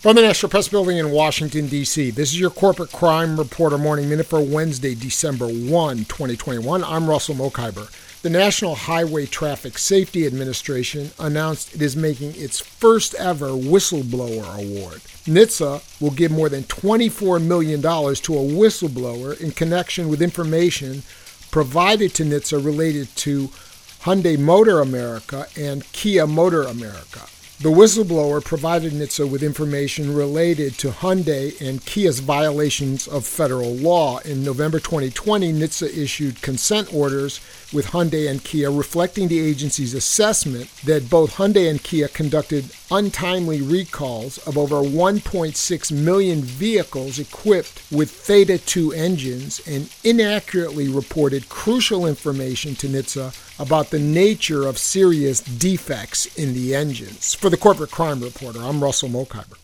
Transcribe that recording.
From the National Press Building in Washington, D.C., this is your Corporate Crime Reporter Morning Minute for Wednesday, December 1, 2021. I'm Russell Mokhiber. The National Highway Traffic Safety Administration announced it is making its first ever whistleblower award. NHTSA will give more than $24 million to a whistleblower in connection with information provided to NHTSA related to Hyundai Motor America and Kia Motor America. The whistleblower provided NHTSA with information related to Hyundai and Kia's violations of federal law. In November 2020, NHTSA issued consent orders with Hyundai and Kia reflecting the agency's assessment that both Hyundai and Kia conducted untimely recalls of over 1.6 million vehicles equipped with Theta 2 engines and inaccurately reported crucial information to NHTSA about the nature of serious defects in the engines. For the Corporate Crime Reporter, I'm Russell Mokhiber.